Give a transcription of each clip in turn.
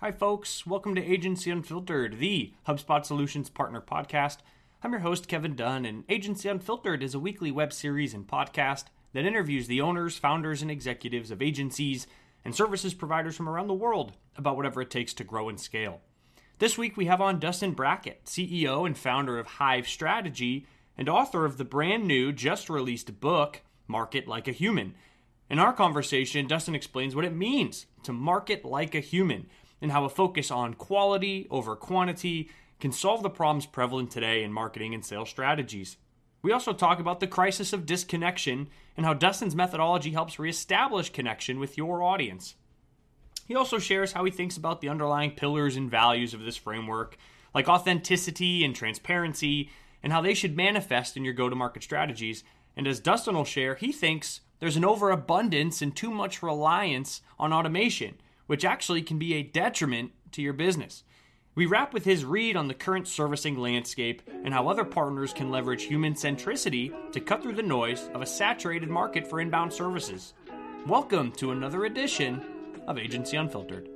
Hi, folks. Welcome to Agency Unfiltered, the HubSpot Solutions Partner Podcast. I'm your host, Kevin Dunn, and Agency Unfiltered is a weekly web series and podcast that interviews the owners, founders, and executives of agencies and services providers from around the world about whatever it takes to grow and scale. This week, we have on Dustin Brackett, CEO and founder of Hive Strategy and author of the brand new, just released book, Market Like a Human. In our conversation, Dustin explains what it means to market like a human and how a focus on quality over quantity can solve the problems prevalent today in marketing and sales strategies. We also talk about the crisis of disconnection and how Dustin's methodology helps reestablish connection with your audience. He also shares how he thinks about the underlying pillars and values of this framework, like authenticity and transparency, and how they should manifest in your go to market strategies. And as Dustin will share, he thinks there's an overabundance and too much reliance on automation which actually can be a detriment to your business. We wrap with his read on the current servicing landscape and how other partners can leverage human centricity to cut through the noise of a saturated market for inbound services. Welcome to another edition of Agency Unfiltered.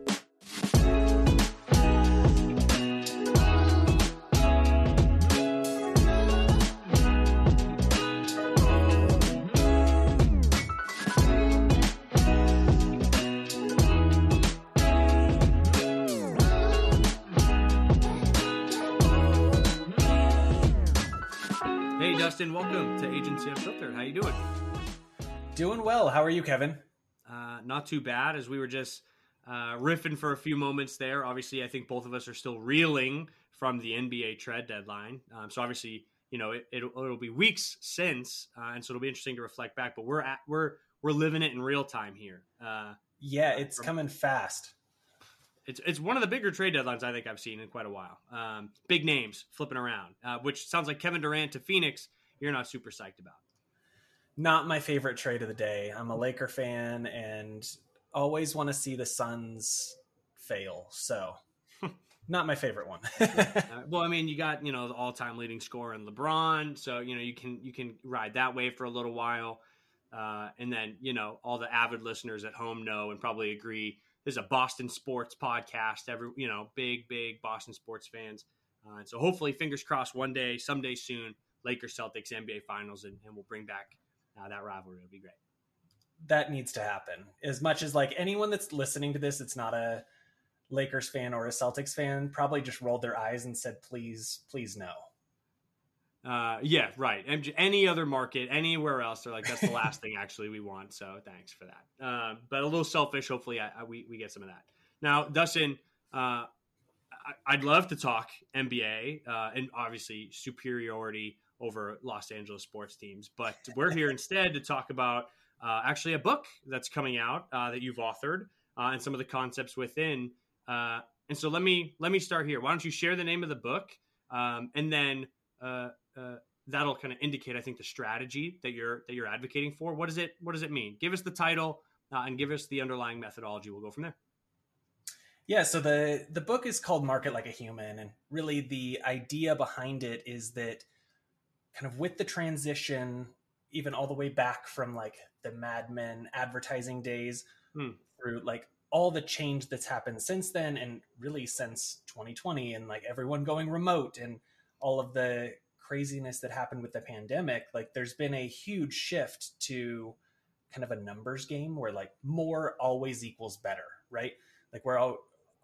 Dustin, welcome to Agency Unfiltered. How you doing? Doing well. How are you, Kevin? Uh, not too bad. As we were just uh, riffing for a few moments there. Obviously, I think both of us are still reeling from the NBA trade deadline. Um, so obviously, you know, it, will it'll be weeks since, uh, and so it'll be interesting to reflect back. But we're at we're we're living it in real time here. Uh, yeah, it's coming fast it's it's one of the bigger trade deadlines I think I've seen in quite a while. Um, big names flipping around, uh, which sounds like Kevin Durant to Phoenix. You're not super psyched about. Not my favorite trade of the day. I'm a Laker fan and always want to see the Suns fail. So, not my favorite one. uh, well, I mean, you got you know the all-time leading scorer in LeBron, so you know you can you can ride that wave for a little while, uh, and then you know all the avid listeners at home know and probably agree this is a Boston sports podcast. Every you know, big big Boston sports fans. Uh, and so hopefully, fingers crossed, one day, someday soon, Lakers Celtics NBA Finals, and, and we'll bring back uh, that rivalry. It'll be great. That needs to happen. As much as like anyone that's listening to this, it's not a Lakers fan or a Celtics fan, probably just rolled their eyes and said, "Please, please no." Uh, yeah, right. Any other market, anywhere else, they're like, that's the last thing actually we want. So thanks for that. Uh, but a little selfish. Hopefully, I, I, we we get some of that. Now, Dustin, uh, I, would love to talk NBA uh, and obviously superiority over Los Angeles sports teams, but we're here instead to talk about uh, actually a book that's coming out uh, that you've authored and some of the concepts within. and so let me let me start here. Why don't you share the name of the book, um, and then uh, that'll kind of indicate, I think, the strategy that you're that you're advocating for. What does it What does it mean? Give us the title uh, and give us the underlying methodology. We'll go from there. Yeah, so the the book is called Market Like a Human, and really the idea behind it is that kind of with the transition, even all the way back from like the Mad Men advertising days hmm. through like all the change that's happened since then, and really since 2020, and like everyone going remote and all of the craziness that happened with the pandemic, like there's been a huge shift to kind of a numbers game where like more always equals better, right? Like we're all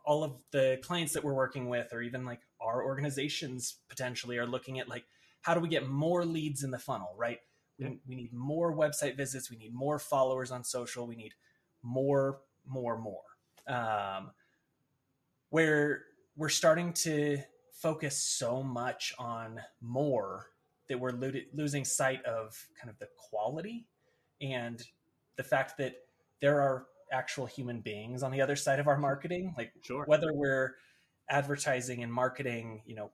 all of the clients that we're working with or even like our organizations potentially are looking at like how do we get more leads in the funnel, right? Yeah. We, we need more website visits, we need more followers on social, we need more, more, more. Um, where we're starting to focus so much on more that we're lo- losing sight of kind of the quality and the fact that there are actual human beings on the other side of our marketing like sure. whether we're advertising and marketing you know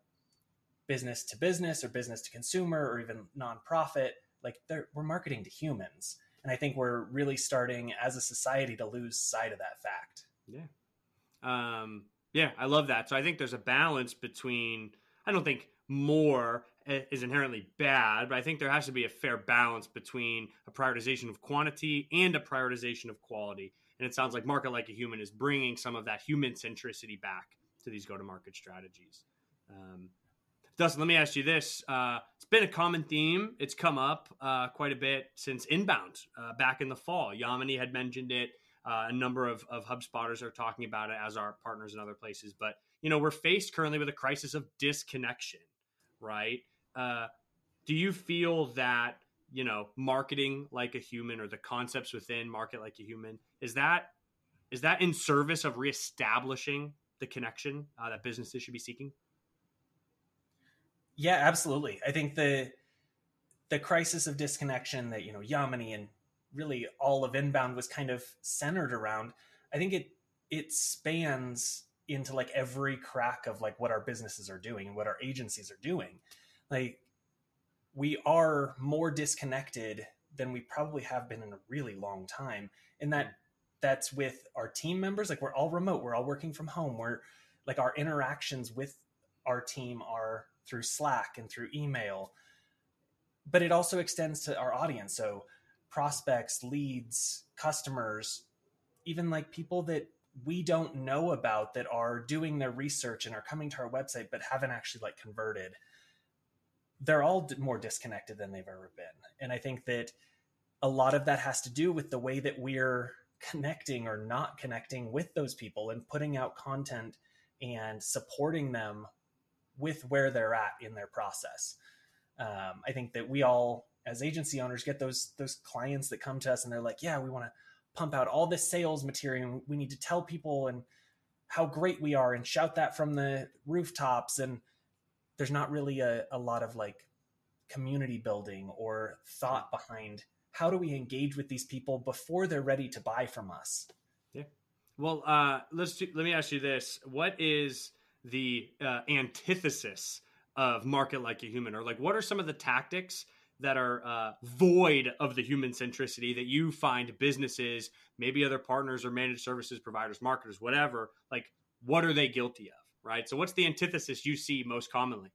business to business or business to consumer or even nonprofit like we're marketing to humans and i think we're really starting as a society to lose sight of that fact yeah um yeah, I love that. So I think there's a balance between. I don't think more is inherently bad, but I think there has to be a fair balance between a prioritization of quantity and a prioritization of quality. And it sounds like Market Like a Human is bringing some of that human centricity back to these go to market strategies. Um, Dustin, let me ask you this. Uh, it's been a common theme. It's come up uh, quite a bit since inbound uh, back in the fall. Yamini had mentioned it. Uh, a number of, of HubSpotters are talking about it as our partners in other places. But, you know, we're faced currently with a crisis of disconnection, right? Uh, do you feel that, you know, marketing like a human or the concepts within market like a human, is that is that in service of reestablishing the connection uh, that businesses should be seeking? Yeah, absolutely. I think the the crisis of disconnection that you know Yamini and really all of inbound was kind of centered around. I think it it spans into like every crack of like what our businesses are doing and what our agencies are doing. Like we are more disconnected than we probably have been in a really long time. And that that's with our team members. Like we're all remote. We're all working from home. We're like our interactions with our team are through Slack and through email. But it also extends to our audience. So prospects, leads, customers, even like people that we don't know about that are doing their research and are coming to our website but haven't actually like converted. They're all more disconnected than they've ever been. And I think that a lot of that has to do with the way that we're connecting or not connecting with those people and putting out content and supporting them with where they're at in their process. Um, I think that we all, as agency owners, get those those clients that come to us and they're like, "Yeah, we want to pump out all this sales material. We need to tell people and how great we are and shout that from the rooftops." And there's not really a, a lot of like community building or thought behind how do we engage with these people before they're ready to buy from us. Yeah. Well, uh, let's do, let me ask you this: What is the uh, antithesis of market like a human? Or like what are some of the tactics that are uh, void of the human centricity that you find businesses maybe other partners or managed services providers marketers whatever like what are they guilty of right? So what's the antithesis you see most commonly?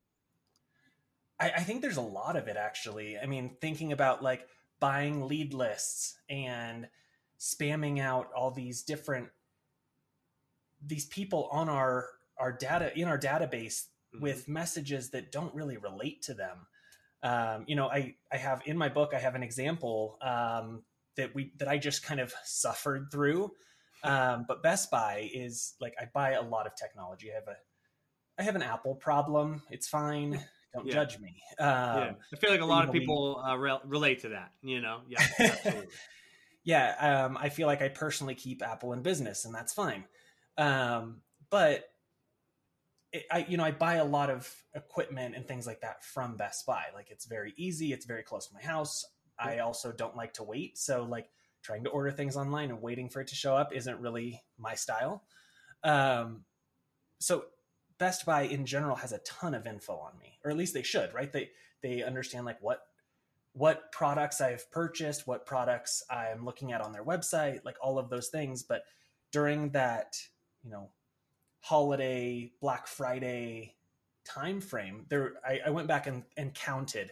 I, I think there's a lot of it actually. I mean thinking about like buying lead lists and spamming out all these different these people on our our data in our database mm-hmm. with messages that don't really relate to them. Um, you know, I I have in my book I have an example um, that we that I just kind of suffered through. Um, but Best Buy is like I buy a lot of technology. I have a I have an Apple problem. It's fine. Don't yeah. judge me. Um, yeah. I feel like a lot of people uh, re- relate to that. You know, yeah, absolutely. yeah, um, I feel like I personally keep Apple in business, and that's fine. Um, but I you know I buy a lot of equipment and things like that from Best Buy. Like it's very easy, it's very close to my house. I also don't like to wait, so like trying to order things online and waiting for it to show up isn't really my style. Um, so Best Buy in general has a ton of info on me, or at least they should, right? They they understand like what what products I've purchased, what products I'm looking at on their website, like all of those things. But during that, you know, holiday Black Friday time frame, there I, I went back and, and counted.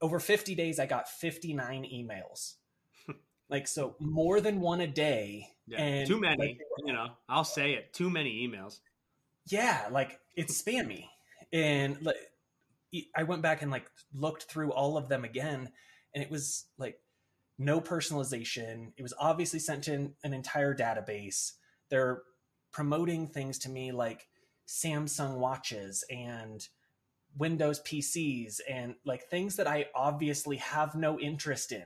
Over 50 days, I got 59 emails. like so more than one a day. Yeah, and too many. Like, you know, I'll say it. Too many emails. Yeah, like it's spammy. And like I went back and like looked through all of them again, and it was like no personalization. It was obviously sent to an, an entire database. They're promoting things to me like Samsung watches and Windows PCs and like things that I obviously have no interest in.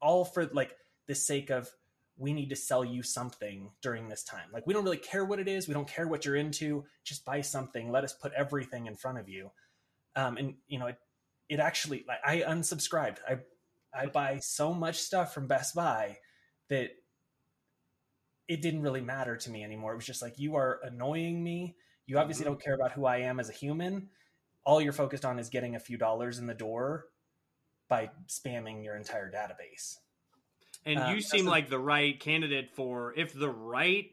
All for like the sake of we need to sell you something during this time. Like we don't really care what it is, we don't care what you're into. Just buy something. Let us put everything in front of you. Um, and you know, it, it actually like I unsubscribed. I I buy so much stuff from Best Buy that it didn't really matter to me anymore. It was just like, you are annoying me. You obviously mm-hmm. don't care about who I am as a human. All you're focused on is getting a few dollars in the door by spamming your entire database. And uh, you seem like the right candidate for if the right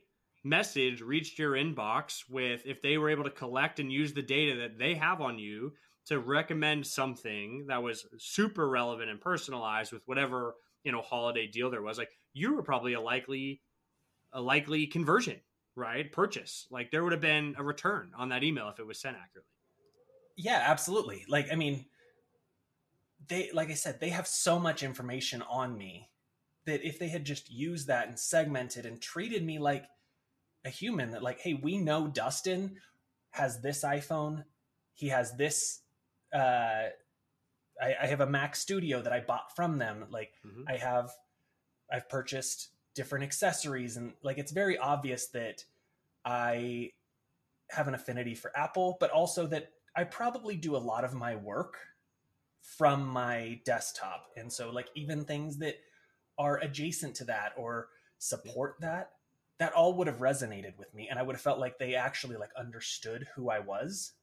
message reached your inbox with if they were able to collect and use the data that they have on you to recommend something that was super relevant and personalized with whatever you know holiday deal there was like you were probably a likely a likely conversion, right? Purchase. Like there would have been a return on that email if it was sent accurately. Yeah, absolutely. Like I mean, they like I said, they have so much information on me that if they had just used that and segmented and treated me like a human that like, hey, we know Dustin has this iPhone, he has this uh I, I have a Mac Studio that I bought from them. Like mm-hmm. I have I've purchased different accessories and like it's very obvious that I have an affinity for Apple, but also that I probably do a lot of my work from my desktop. And so like even things that are adjacent to that or support that, that all would have resonated with me and I would have felt like they actually like understood who I was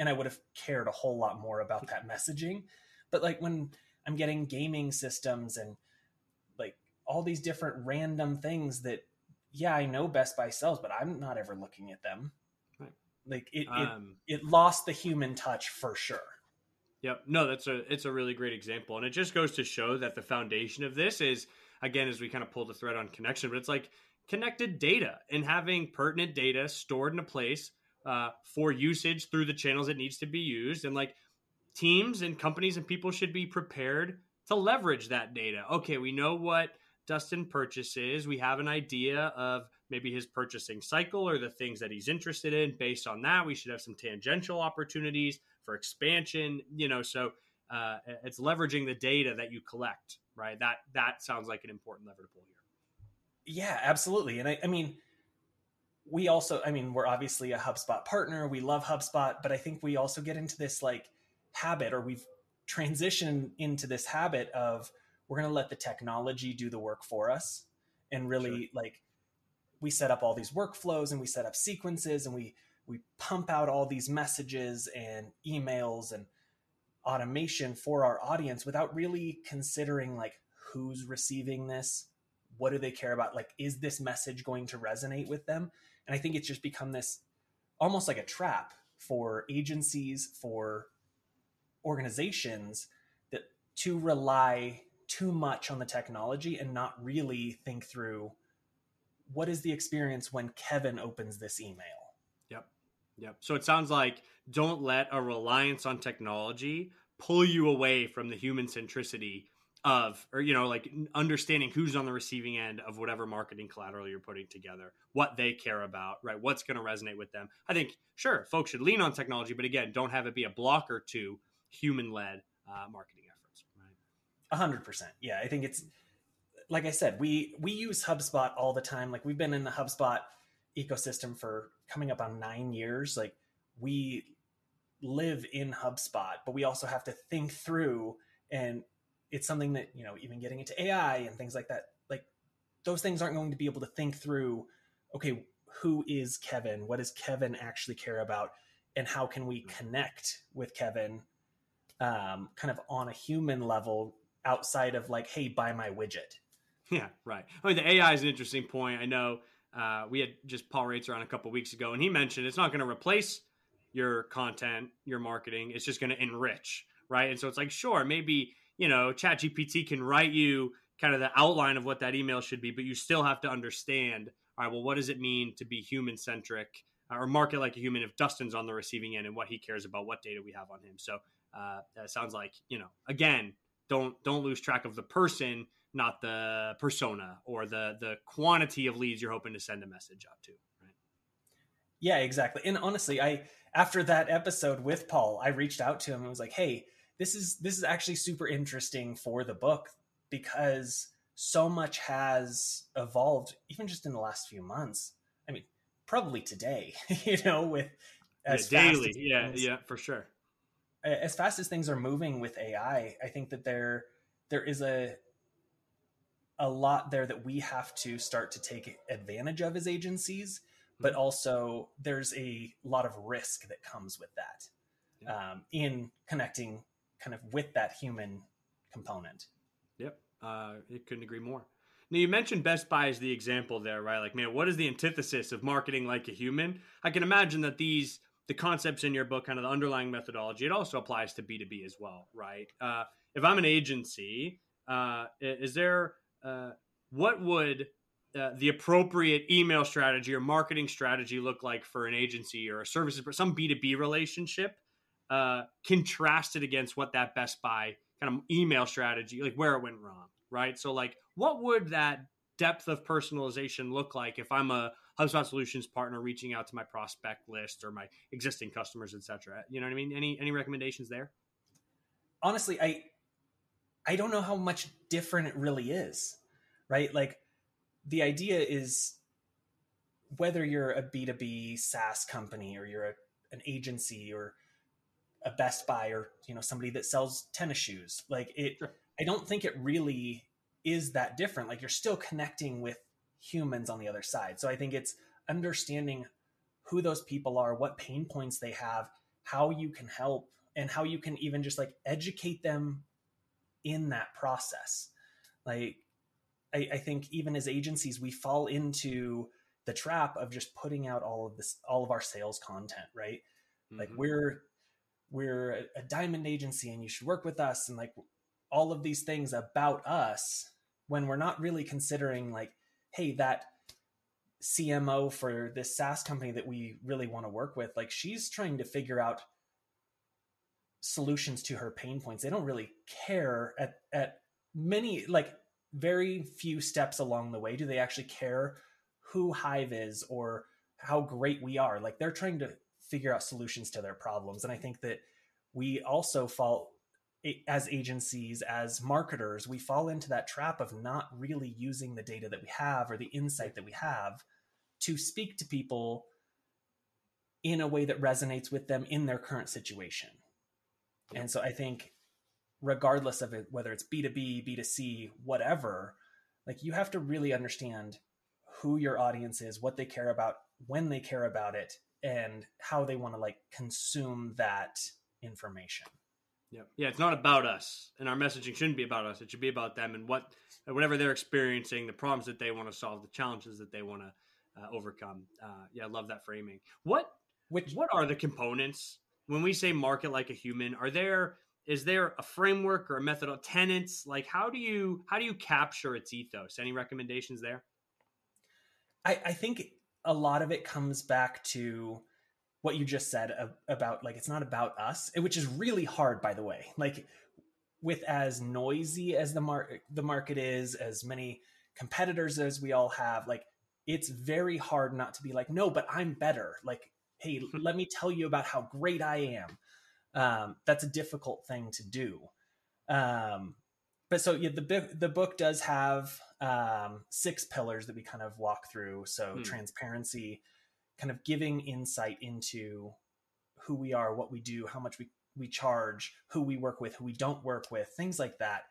and I would have cared a whole lot more about that messaging. But like when I'm getting gaming systems and all these different random things that yeah, I know Best Buy sells, but I'm not ever looking at them. Right. Like it, um, it, it lost the human touch for sure. Yep. No, that's a it's a really great example, and it just goes to show that the foundation of this is again as we kind of pull the thread on connection, but it's like connected data and having pertinent data stored in a place uh, for usage through the channels it needs to be used, and like teams and companies and people should be prepared to leverage that data. Okay, we know what Dustin purchases. We have an idea of maybe his purchasing cycle or the things that he's interested in. Based on that, we should have some tangential opportunities for expansion. You know, so uh, it's leveraging the data that you collect, right? That that sounds like an important lever to pull here. Yeah, absolutely. And I, I mean, we also, I mean, we're obviously a HubSpot partner. We love HubSpot, but I think we also get into this like habit, or we've transitioned into this habit of we're going to let the technology do the work for us and really sure. like we set up all these workflows and we set up sequences and we we pump out all these messages and emails and automation for our audience without really considering like who's receiving this what do they care about like is this message going to resonate with them and i think it's just become this almost like a trap for agencies for organizations that to rely too much on the technology and not really think through what is the experience when Kevin opens this email. Yep. Yep. So it sounds like don't let a reliance on technology pull you away from the human centricity of or you know like understanding who's on the receiving end of whatever marketing collateral you're putting together what they care about right what's going to resonate with them i think sure folks should lean on technology but again don't have it be a blocker to human led uh, marketing hundred percent. Yeah, I think it's like I said, we we use HubSpot all the time. Like we've been in the HubSpot ecosystem for coming up on nine years. Like we live in HubSpot, but we also have to think through and it's something that, you know, even getting into AI and things like that, like those things aren't going to be able to think through, okay, who is Kevin? What does Kevin actually care about? And how can we connect with Kevin um, kind of on a human level outside of like, hey, buy my widget. Yeah, right. I mean, the AI is an interesting point. I know uh, we had just Paul Raetzer on a couple weeks ago, and he mentioned it's not going to replace your content, your marketing. It's just going to enrich, right? And so it's like, sure, maybe you know, ChatGPT can write you kind of the outline of what that email should be, but you still have to understand. All right, well, what does it mean to be human centric or market like a human if Dustin's on the receiving end and what he cares about, what data we have on him? So uh, that sounds like you know, again, don't don't lose track of the person not the persona or the the quantity of leads you're hoping to send a message out to right? Yeah exactly. And honestly i after that episode with paul i reached out to him and was like hey this is this is actually super interesting for the book because so much has evolved even just in the last few months. I mean probably today you know with as yeah, daily. yeah yeah for sure as fast as things are moving with AI, I think that there there is a a lot there that we have to start to take advantage of as agencies, but mm-hmm. also there's a lot of risk that comes with that yeah. um, in connecting kind of with that human component. Yep, uh, it couldn't agree more. Now you mentioned Best Buy as the example there, right? Like, man, what is the antithesis of marketing like a human? I can imagine that these the concepts in your book, kind of the underlying methodology, it also applies to B2B as well, right? Uh, if I'm an agency, uh, is there uh, what would uh, the appropriate email strategy or marketing strategy look like for an agency or a services some b2b relationship uh, contrasted against what that best buy kind of email strategy like where it went wrong right so like what would that depth of personalization look like if i'm a hubspot solutions partner reaching out to my prospect list or my existing customers etc you know what i mean any any recommendations there honestly i i don't know how much different it really is right like the idea is whether you're a B2B SaaS company or you're a, an agency or a Best Buy or you know somebody that sells tennis shoes, like it sure. I don't think it really is that different. Like you're still connecting with humans on the other side. So I think it's understanding who those people are, what pain points they have, how you can help, and how you can even just like educate them in that process. Like I, I think even as agencies, we fall into the trap of just putting out all of this, all of our sales content, right? Mm-hmm. Like we're we're a diamond agency and you should work with us and like all of these things about us when we're not really considering like hey that cmo for this saas company that we really want to work with like she's trying to figure out solutions to her pain points they don't really care at at many like very few steps along the way do they actually care who Hive is or how great we are. Like they're trying to figure out solutions to their problems. And I think that we also fall as agencies, as marketers, we fall into that trap of not really using the data that we have or the insight that we have to speak to people in a way that resonates with them in their current situation. And so I think regardless of it, whether it's B2B, B2C, whatever, like you have to really understand who your audience is, what they care about, when they care about it, and how they want to like consume that information. Yeah. Yeah. It's not about us and our messaging shouldn't be about us. It should be about them and what, whatever they're experiencing, the problems that they want to solve, the challenges that they want to uh, overcome. Uh, yeah. I love that framing. What, which, what are the components when we say market like a human? Are there is there a framework or a method of tenants like how do you how do you capture its ethos any recommendations there i, I think a lot of it comes back to what you just said about like it's not about us which is really hard by the way like with as noisy as the market the market is as many competitors as we all have like it's very hard not to be like no but i'm better like hey let me tell you about how great i am um, that's a difficult thing to do. Um, but so yeah, the book the book does have um, six pillars that we kind of walk through. So hmm. transparency, kind of giving insight into who we are, what we do, how much we we charge, who we work with, who we don't work with, things like that.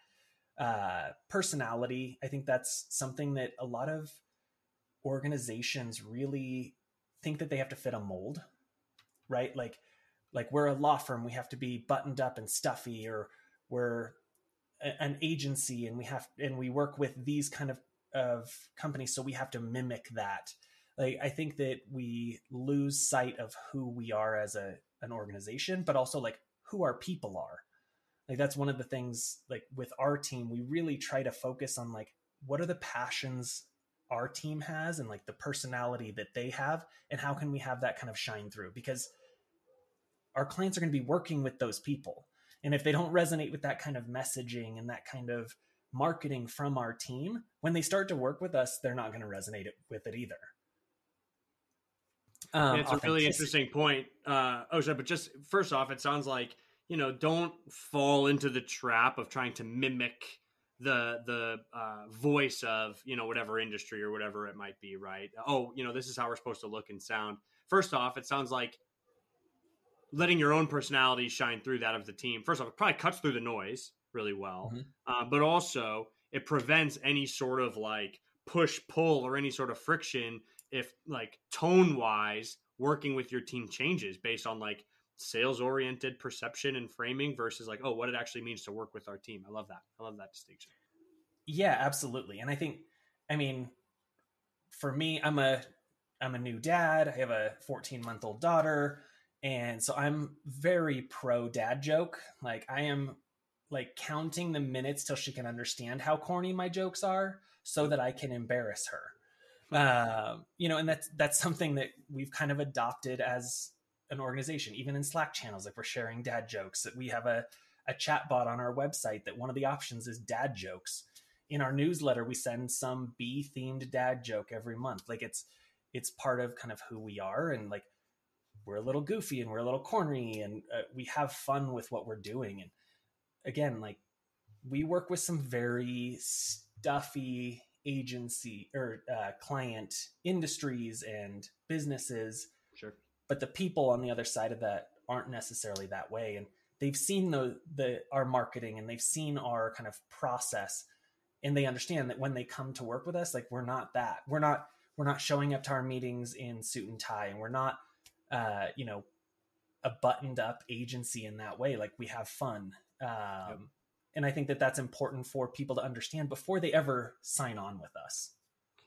Uh, personality, I think that's something that a lot of organizations really think that they have to fit a mold, right? Like like we're a law firm we have to be buttoned up and stuffy or we're a, an agency and we have and we work with these kind of of companies so we have to mimic that like i think that we lose sight of who we are as a an organization but also like who our people are like that's one of the things like with our team we really try to focus on like what are the passions our team has and like the personality that they have and how can we have that kind of shine through because our clients are going to be working with those people. And if they don't resonate with that kind of messaging and that kind of marketing from our team, when they start to work with us, they're not going to resonate with it either. Um, it's a really interesting point. Uh, oh, sorry, but just first off, it sounds like you know don't fall into the trap of trying to mimic the the uh, voice of you know whatever industry or whatever it might be. Right? Oh, you know this is how we're supposed to look and sound. First off, it sounds like letting your own personality shine through that of the team. First off, it probably cuts through the noise really well, mm-hmm. uh, but also it prevents any sort of like push pull or any sort of friction if like tone wise working with your team changes based on like sales oriented perception and framing versus like oh what it actually means to work with our team. I love that. I love that distinction. Yeah absolutely. And i think i mean for me i'm a i'm a new dad. I have a 14 month old daughter. And so I'm very pro dad joke. Like I am like counting the minutes till she can understand how corny my jokes are so that I can embarrass her. Uh, you know, and that's that's something that we've kind of adopted as an organization, even in Slack channels, like we're sharing dad jokes. That we have a a chat bot on our website that one of the options is dad jokes. In our newsletter, we send some bee themed dad joke every month. Like it's it's part of kind of who we are, and like we're a little goofy and we're a little corny, and uh, we have fun with what we're doing. And again, like we work with some very stuffy agency or uh, client industries and businesses. Sure. But the people on the other side of that aren't necessarily that way. And they've seen the, the our marketing and they've seen our kind of process and they understand that when they come to work with us, like we're not that. We're not we're not showing up to our meetings in suit and tie and we're not uh, you know, a buttoned up agency in that way. Like we have fun. Um, yep and I think that that's important for people to understand before they ever sign on with us.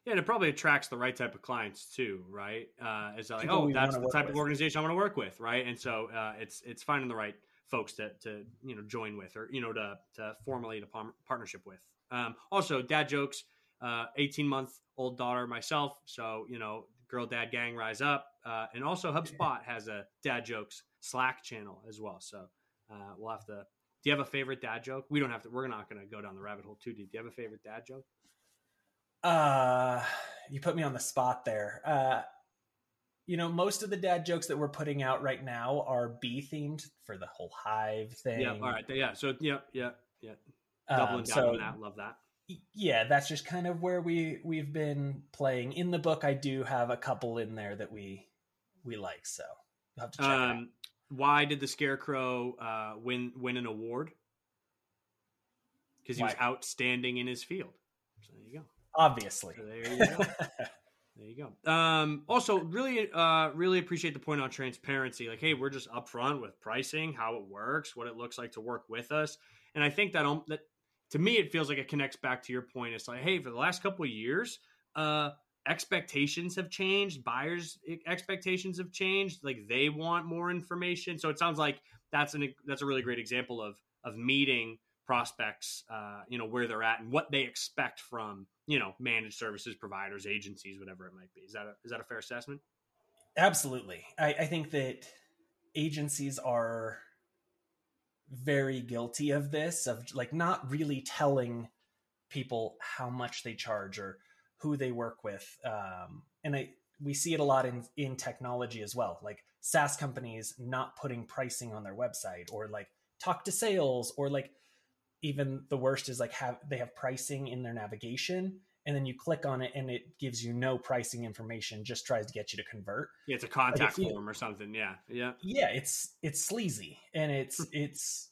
Yeah, and it probably attracts the right type of clients too, right? Uh, it's like, people oh, that's the type with. of organization I want to work with, right? And so uh, it's it's finding the right folks to to you know join with or you know to to formulate a partnership with. Um, also, dad jokes. Uh, 18 month old daughter myself, so you know, girl dad gang rise up, uh, and also HubSpot has a dad jokes Slack channel as well. So uh, we'll have to do you have a favorite dad joke? We don't have to. We're not going to go down the rabbit hole too deep. Do you have a favorite dad joke? Uh, you put me on the spot there. Uh, you know, most of the dad jokes that we're putting out right now are bee themed for the whole hive thing. Yeah. All right. Yeah. So yeah, yeah, yeah. Doubling um, down so, on that. Love that. Yeah, that's just kind of where we we've been playing. In the book, I do have a couple in there that we we like. So you'll have to check. Um, why did the Scarecrow uh, win win an award? Because he why? was outstanding in his field. So there you go. Obviously. So there you go. there you go. Um, also, really, uh, really appreciate the point on transparency. Like, hey, we're just upfront with pricing, how it works, what it looks like to work with us, and I think that um, that to me it feels like it connects back to your point. It's like, hey, for the last couple of years, uh, expectations have changed buyers expectations have changed like they want more information. So it sounds like that's an that's a really great example of of meeting prospects uh, you know where they're at and what they expect from you know managed services providers agencies whatever it might be. Is that a, is that a fair assessment? Absolutely. I, I think that agencies are very guilty of this of like not really telling people how much they charge or who they work with. Um, and I, we see it a lot in, in technology as well, like SaaS companies not putting pricing on their website or like talk to sales or like even the worst is like have they have pricing in their navigation and then you click on it and it gives you no pricing information just tries to get you to convert. Yeah it's a contact like form or something. Yeah yeah. Yeah it's it's sleazy and it's it's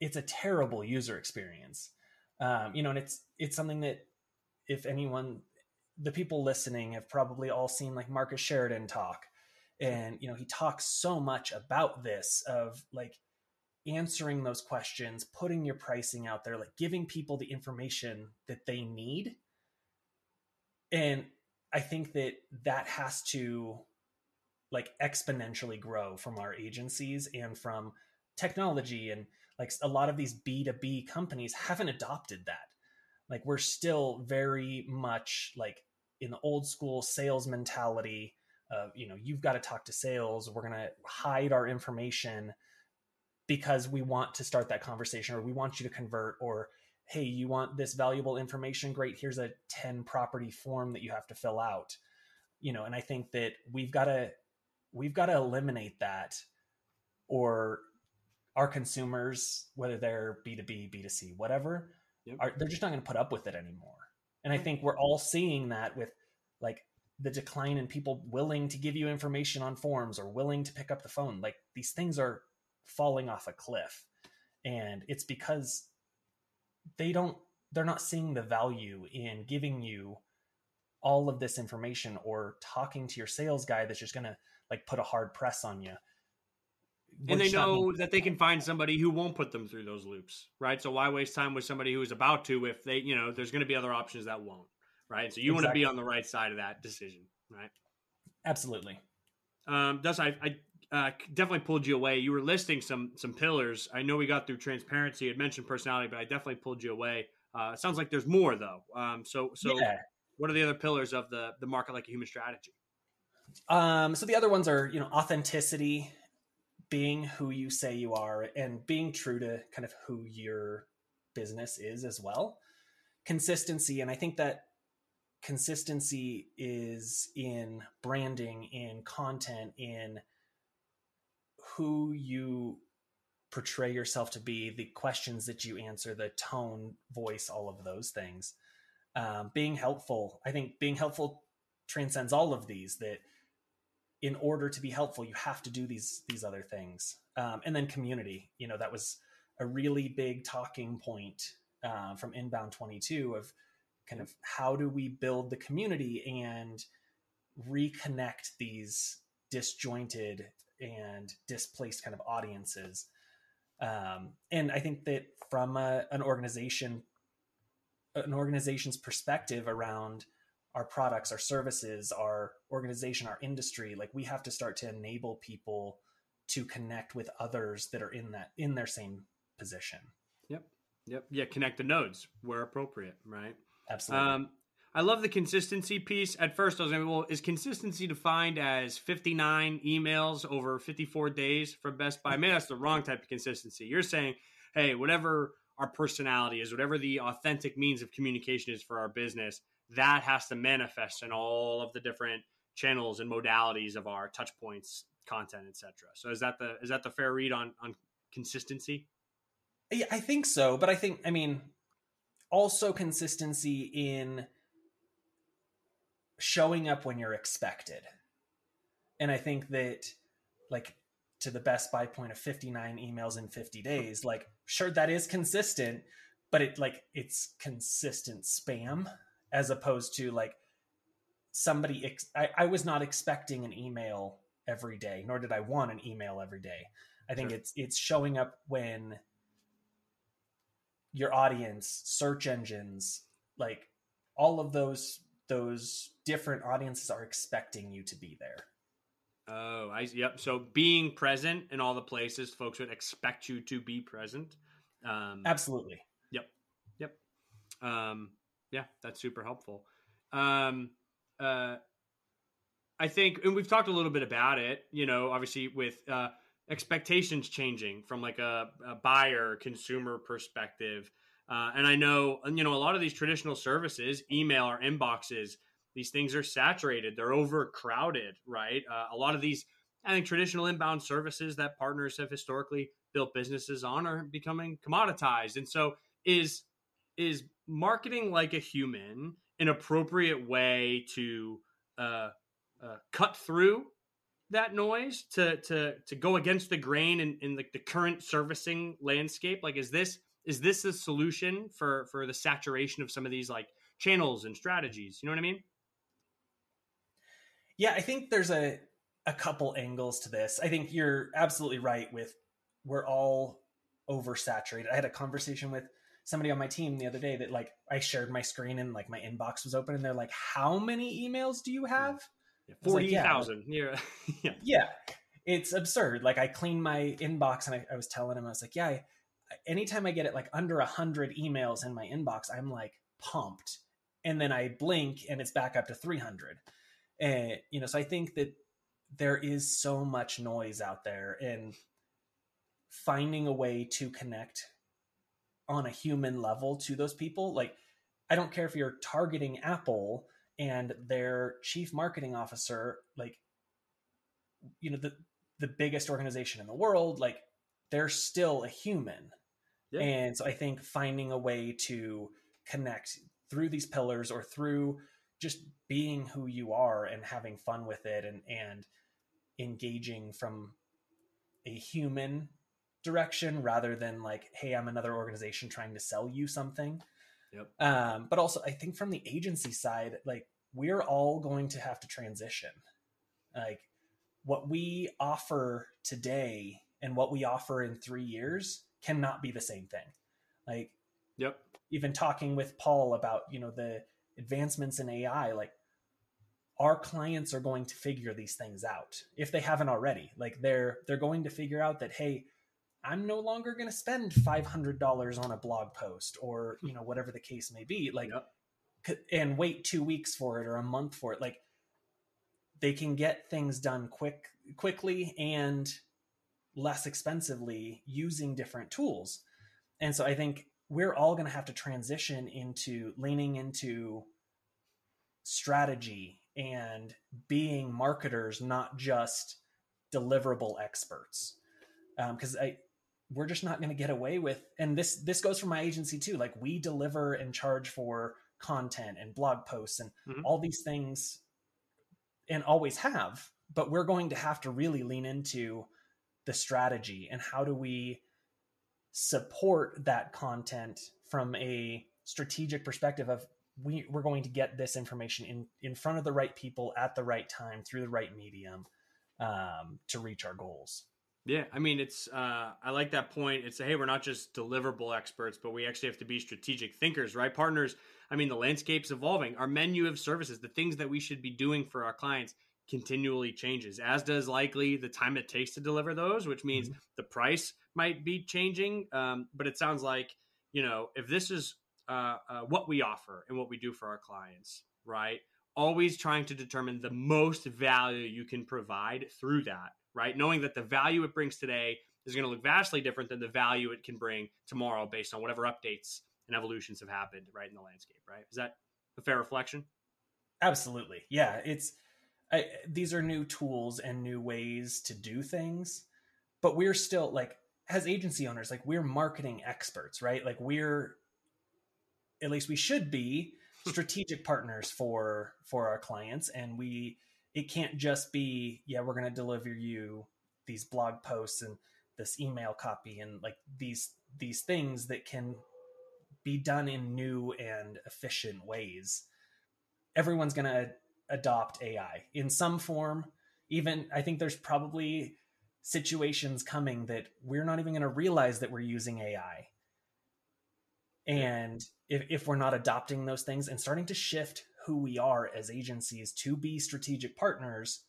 it's a terrible user experience. Um you know and it's it's something that if anyone, the people listening have probably all seen like Marcus Sheridan talk. And, you know, he talks so much about this of like answering those questions, putting your pricing out there, like giving people the information that they need. And I think that that has to like exponentially grow from our agencies and from technology and like a lot of these B2B companies haven't adopted that like we're still very much like in the old school sales mentality of you know you've got to talk to sales we're going to hide our information because we want to start that conversation or we want you to convert or hey you want this valuable information? Great here's a 10 property form that you have to fill out. You know and i think that we've got to we've got to eliminate that or our consumers whether they're b2b b2c whatever yep. are they're just not going to put up with it anymore. And I think we're all seeing that with like the decline in people willing to give you information on forms or willing to pick up the phone. Like these things are falling off a cliff. And it's because they don't they're not seeing the value in giving you all of this information or talking to your sales guy that's just going to like put a hard press on you and they know that they can find somebody who won't put them through those loops, right? So why waste time with somebody who is about to if they, you know, there's going to be other options that won't, right? So you exactly. want to be on the right side of that decision, right? Absolutely. Um, Dust, I, I uh, definitely pulled you away. You were listing some some pillars. I know we got through transparency. You had mentioned personality, but I definitely pulled you away Uh, it sounds like there's more though. Um, so so Yeah. what are the other pillars of the the market like a human strategy? Um, so the other ones are, you know, authenticity, being who you say you are, and being true to kind of who your business is as well. Consistency, and I think that consistency is in branding, in content, in who you portray yourself to be, the questions that you answer, the tone, voice, all of those things. Um, being helpful, I think being helpful transcends all of these. That in order to be helpful, you have to do these these other things. Um, and then community, you know, that was a really big talking point uh, from Inbound 22 of kind of how do we build the community and reconnect these disjointed and displaced kind of audiences. Um, and I think that from a, an organization, an organization's perspective around our products, our services, our organization, our industry, like we have to start to enable people to connect with others that are in that in their same position. Yep. Yep. Yeah. Connect the nodes where appropriate. Right. Absolutely. Um, I love the consistency piece. At first, I was like, well, is consistency defined as 59 emails over 54 days from Best Buy? Maybe that's the wrong type of consistency. You're saying, hey, whatever our personality is, whatever the authentic means of communication is for our business, that has to manifest in all of the different channels and modalities of our touch points, content, etc. So is that the is that the fair read on on consistency? Yeah, I think so, but I think I mean also consistency in showing up when you're expected. And I think that like to the best buy point of 59 emails in 50 days, like sure that is consistent, but it like it's consistent spam as opposed to like somebody ex- I, I was not expecting an email every day, nor did I want an email every day. I think Sure. it's it's showing up when your audience, search engines, like all of those those different audiences are expecting you to be there. Oh, I yep. So being present in all the places folks would expect you to be present. Um, Absolutely. Yep yep um, yeah, that's super helpful. Um, uh, I think, and we've talked a little bit about it. You know, obviously with uh, expectations changing from like a, a buyer consumer perspective, uh, and I know, you know, a lot of these traditional services, email or inboxes, these things are saturated. They're overcrowded, right? Uh, a lot of these, I think, traditional inbound services that partners have historically built businesses on are becoming commoditized, and so is is marketing like a human an appropriate way to uh, uh, cut through that noise to to to go against the grain in, in the current servicing landscape like is this is this a solution for for the saturation of some of these like channels and strategies you know what i mean Yeah, I think there's a a couple angles to this. I think you're absolutely right with we're all oversaturated. I had a conversation with somebody on my team the other day that like I shared my screen and like my inbox was open and they're like, "How many emails do you hmm. have?" was like, yeah. 40000 yeah yeah Yeah, it's absurd. Like I clean my inbox and I, I was telling him I was like, "Yeah, I, anytime I get it like under a hundred emails in my inbox, I'm like pumped." And then I blink and it's back up to 300. And you know, so I think that there is so much noise out there and finding a way to connect on a human level to those people like i don't care if you're targeting apple and their chief marketing officer like you know the the biggest organization in the world like they're still a human Yeah. and so i think finding a way to connect through these pillars or through just being who you are and having fun with it and and engaging from a human direction rather than like hey i'm another organization trying to sell you something. Yep. um, but also i think from the agency side like we're all going to have to transition. Like what we offer today and what we offer in three years cannot be the same thing. Like yep. even talking with paul about you know the advancements in ai like our clients are going to figure these things out if they haven't already. Like they're they're going to figure out that hey I'm no longer going to spend $500 on a blog post or, you know, whatever the case may be. Like, yep. and wait two weeks for it or a month for it. Like, they can get things done quick, quickly and less expensively using different tools. And so I think we're all going to have to transition into leaning into strategy and being marketers, not just deliverable experts. Because um, I, we're just not going to get away with and this this goes for my agency too like we deliver and charge for content and blog posts and mm-hmm. all these things and always have but we're going to have to really lean into the strategy and how do we support that content from a strategic perspective of we, we're going to get this information in in front of the right people at the right time through the right medium um, to reach our goals yeah, I mean, it's uh, I like that point. It's hey, we're not just deliverable experts, but we actually have to be strategic thinkers, right? Partners. I mean, the landscape's evolving. Our menu of services, the things that we should be doing for our clients, continually changes. As does likely the time it takes to deliver those, which means mm-hmm. the price might be changing. Um, but it sounds like you know if this is uh, uh, what we offer and what we do for our clients, right? Always trying to determine the most value you can provide through that right? Knowing that the value it brings today is going to look vastly different than the value it can bring tomorrow based on whatever updates and evolutions have happened right in the landscape, right? Is that a fair reflection? Absolutely. Yeah, it's I, these are new tools and new ways to do things, but we're still like as agency owners, like we're marketing experts, right? Like we're at least we should be strategic partners for for our clients and we it can't just be yeah we're going to deliver you these blog posts and this email copy and like these these things that can be done in new and efficient ways. Everyone's going to adopt ai in some form. Even i think there's probably situations coming that we're not even going to realize that we're using ai and if, if we're not adopting those things and starting to shift who we are as agencies to be strategic partners,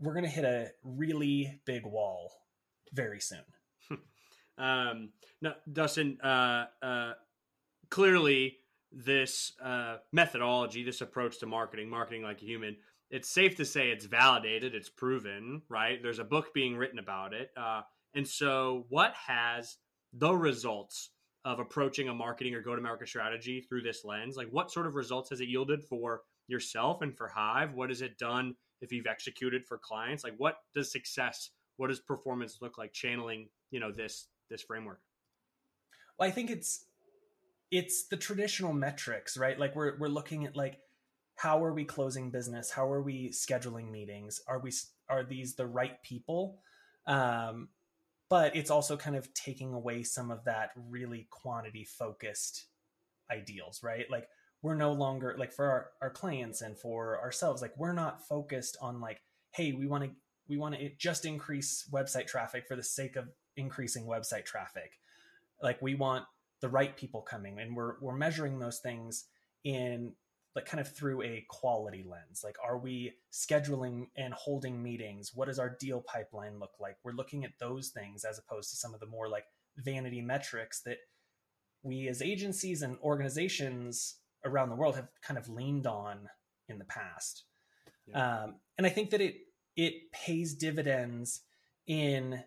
we're going to hit a really big wall very soon. um, no, Dustin, uh, uh, clearly this uh, methodology, this approach to marketing, marketing like a human, it's safe to say it's validated, it's proven, right? There's a book being written about it. Uh, and so, what has the results of approaching a marketing or go to market strategy through this lens? Like, what sort of results has it yielded for yourself and for Hive? What has it done if you've executed for clients? Like, what does success, what does performance look like channeling, you know, this this framework? Well, I think it's it's the traditional metrics, right? Like we're we're looking at like how are we closing business? How are we scheduling meetings? Are we are these the right people? Um, but it's also kind of taking away some of that really quantity focused ideals, right? Like we're no longer like for our, our clients and for ourselves, like we're not focused on like, hey, we want to we want to just increase website traffic for the sake of increasing website traffic. Like we want the right people coming and we're we're measuring those things in like kind of through a quality lens. Like are we scheduling and holding meetings? What does our deal pipeline look like? We're looking at those things as opposed to some of the more like vanity metrics that we as agencies and organizations around the world have kind of leaned on in the past. Yeah. um, and i think that it it pays dividends in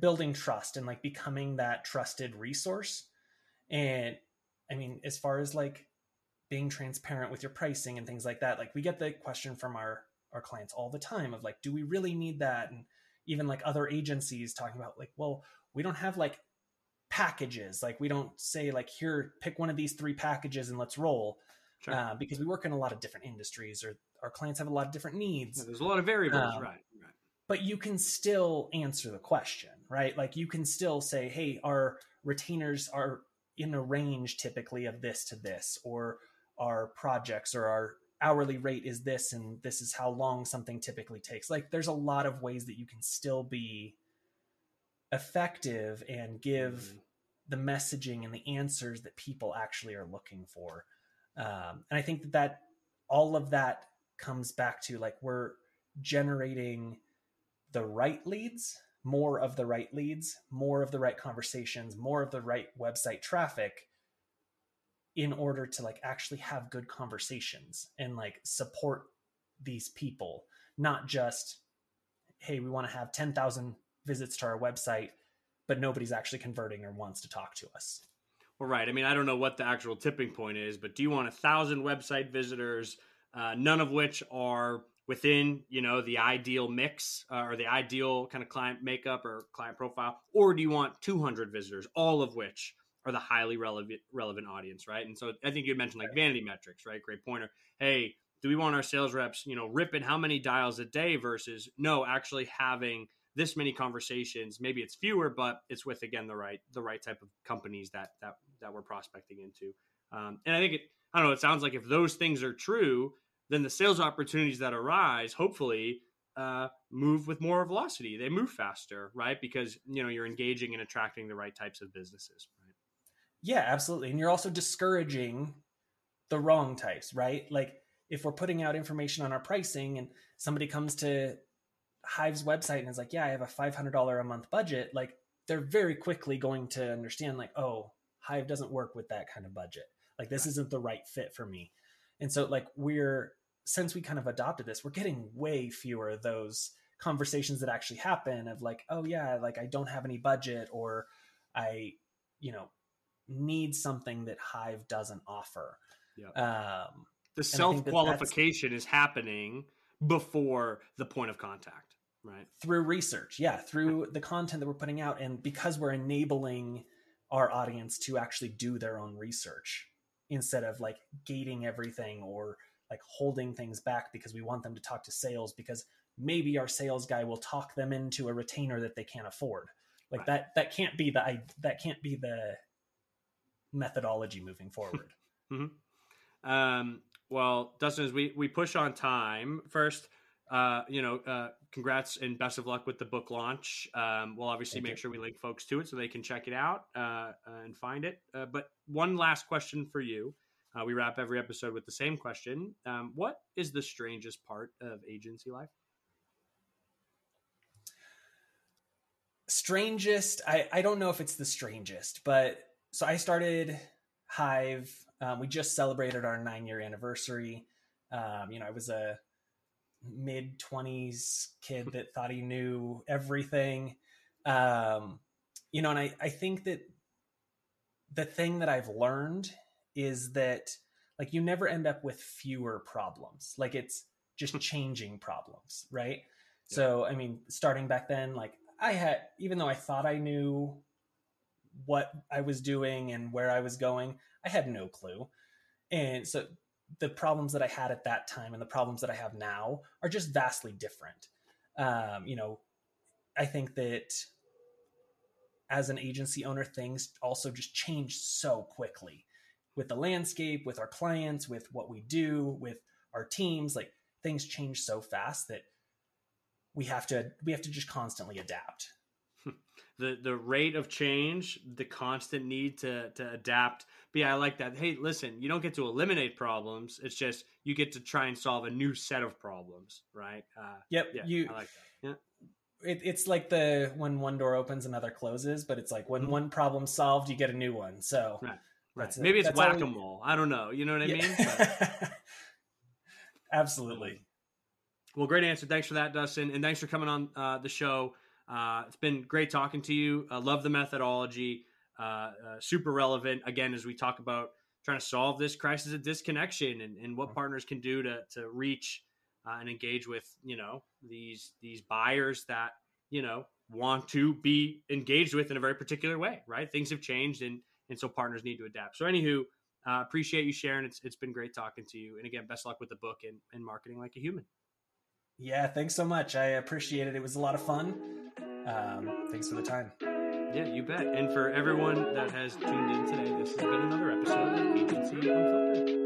building trust and like becoming that trusted resource. And i mean as far as like being transparent with your pricing and things like that like we get the question from our our clients all the time of like do we really need that? And even like other agencies talking about like well we don't have like packages. Like we don't say like here pick one of these three packages and let's roll. Sure. uh, because we work in a lot of different industries or our clients have a lot of different needs. Yeah, there's a lot of variables. Um, right, right. but you can still answer the question right? Like you can still say hey our retainers are in a range typically of this to this or our projects or our hourly rate is this and this is how long something typically takes like there's a lot of ways that you can still be effective and give mm-hmm. the messaging and the answers that people actually are looking for um, and i think that, that all of that comes back to like we're generating the right leads more of the right leads, more of the right conversations, more of the right website traffic in order to like actually have good conversations and like support these people, not just hey, we want to have 10,000 visits to our website, but nobody's actually converting or wants to talk to us. Well, right. I mean, I don't know what the actual tipping point is, but do you want a thousand website visitors, uh, none of which are within you know the ideal mix uh, or the ideal kind of client makeup or client profile, or do you want 200 visitors, all of which are the highly relevant relevant audience, right? And so I think you mentioned like vanity metrics, right? Great pointer. Hey, do we want our sales reps, you know, ripping how many dials a day versus no, actually having this many conversations maybe it's fewer but it's with again the right the right type of companies that that that we're prospecting into um, and i think it i don't know it sounds like if those things are true then the sales opportunities that arise hopefully uh, move with more velocity they move faster right because you know you're engaging and attracting the right types of businesses yeah absolutely and you're also discouraging the wrong types right like if we're putting out information on our pricing and somebody comes to Hive's website and is like, yeah, I have a $500 a month budget, like they're very quickly going to understand, like, oh, Hive doesn't work with that kind of budget. Like, this isn't the right fit for me. And so, like, we're, since we kind of adopted this, we're getting way fewer of those conversations that actually happen of like, oh, yeah, like I don't have any budget or I, you know, need something that Hive doesn't offer. Yeah. Um, the self qualification is happening before the point of contact right through research yeah through the content that we're putting out and because we're enabling our audience to actually do their own research instead of like gating everything or like holding things back because we want them to talk to sales because maybe our sales guy will talk them into a retainer that they can't afford like right. that that can't be the that can't be the methodology moving forward mm-hmm. um, well dustin as we we push on time first uh, you know, uh, congrats and best of luck with the book launch. Um, we'll obviously Thank make you. sure we link folks to it so they can check it out uh, and find it. Uh, but one last question for you. Uh, we wrap every episode with the same question. Um, what is the strangest part of agency life? Strangest, I, I don't know if it's the strangest, but so I started Hive. Um, we just celebrated our nine year anniversary. Um, you know, I was a mid 20s kid that thought he knew everything um, you know and I, I think that the thing that i've learned is that like you never end up with fewer problems like it's just changing problems right yeah. so i mean starting back then like i had even though i thought i knew what i was doing and where i was going i had no clue and so the problems that I had at that time and the problems that I have now are just vastly different. Um, you know, I think that as an agency owner, things also just change so quickly with the landscape, with our clients, with what we do, with our teams. Like things change so fast that we have to we have to just constantly adapt. The the rate of change, the constant need to to adapt but yeah, I like that. Hey, listen, you don't get to eliminate problems. It's just you get to try and solve a new set of problems, right? Uh, yep. Yeah, you, I like that. Yeah. It, it's like the when one door opens, another closes, but it's like when mm-hmm. one problem's solved, you get a new one. So right. Right. Maybe it's whack a mole. I don't know. You know what I yeah. mean? Absolutely. Well, great answer. Thanks for that, Dustin, and thanks for coming on uh, the show. Uh, it's been great talking to you. I love the methodology. Uh, uh, super relevant again as we talk about trying to solve this crisis of disconnection and, and what mm-hmm. partners can do to to reach uh, and engage with you know these these buyers that you know want to be engaged with in a very particular way right? Things have changed and and so partners need to adapt. So anywho uh, appreciate you sharing. It's, it's been great talking to you. And again best luck with the book and, and marketing like a human. Yeah thanks so much. I appreciate it. It was a lot of fun um, thanks for the time yeah, you bet. And for everyone that has tuned in today, this has been another episode of Agency Unfiltered.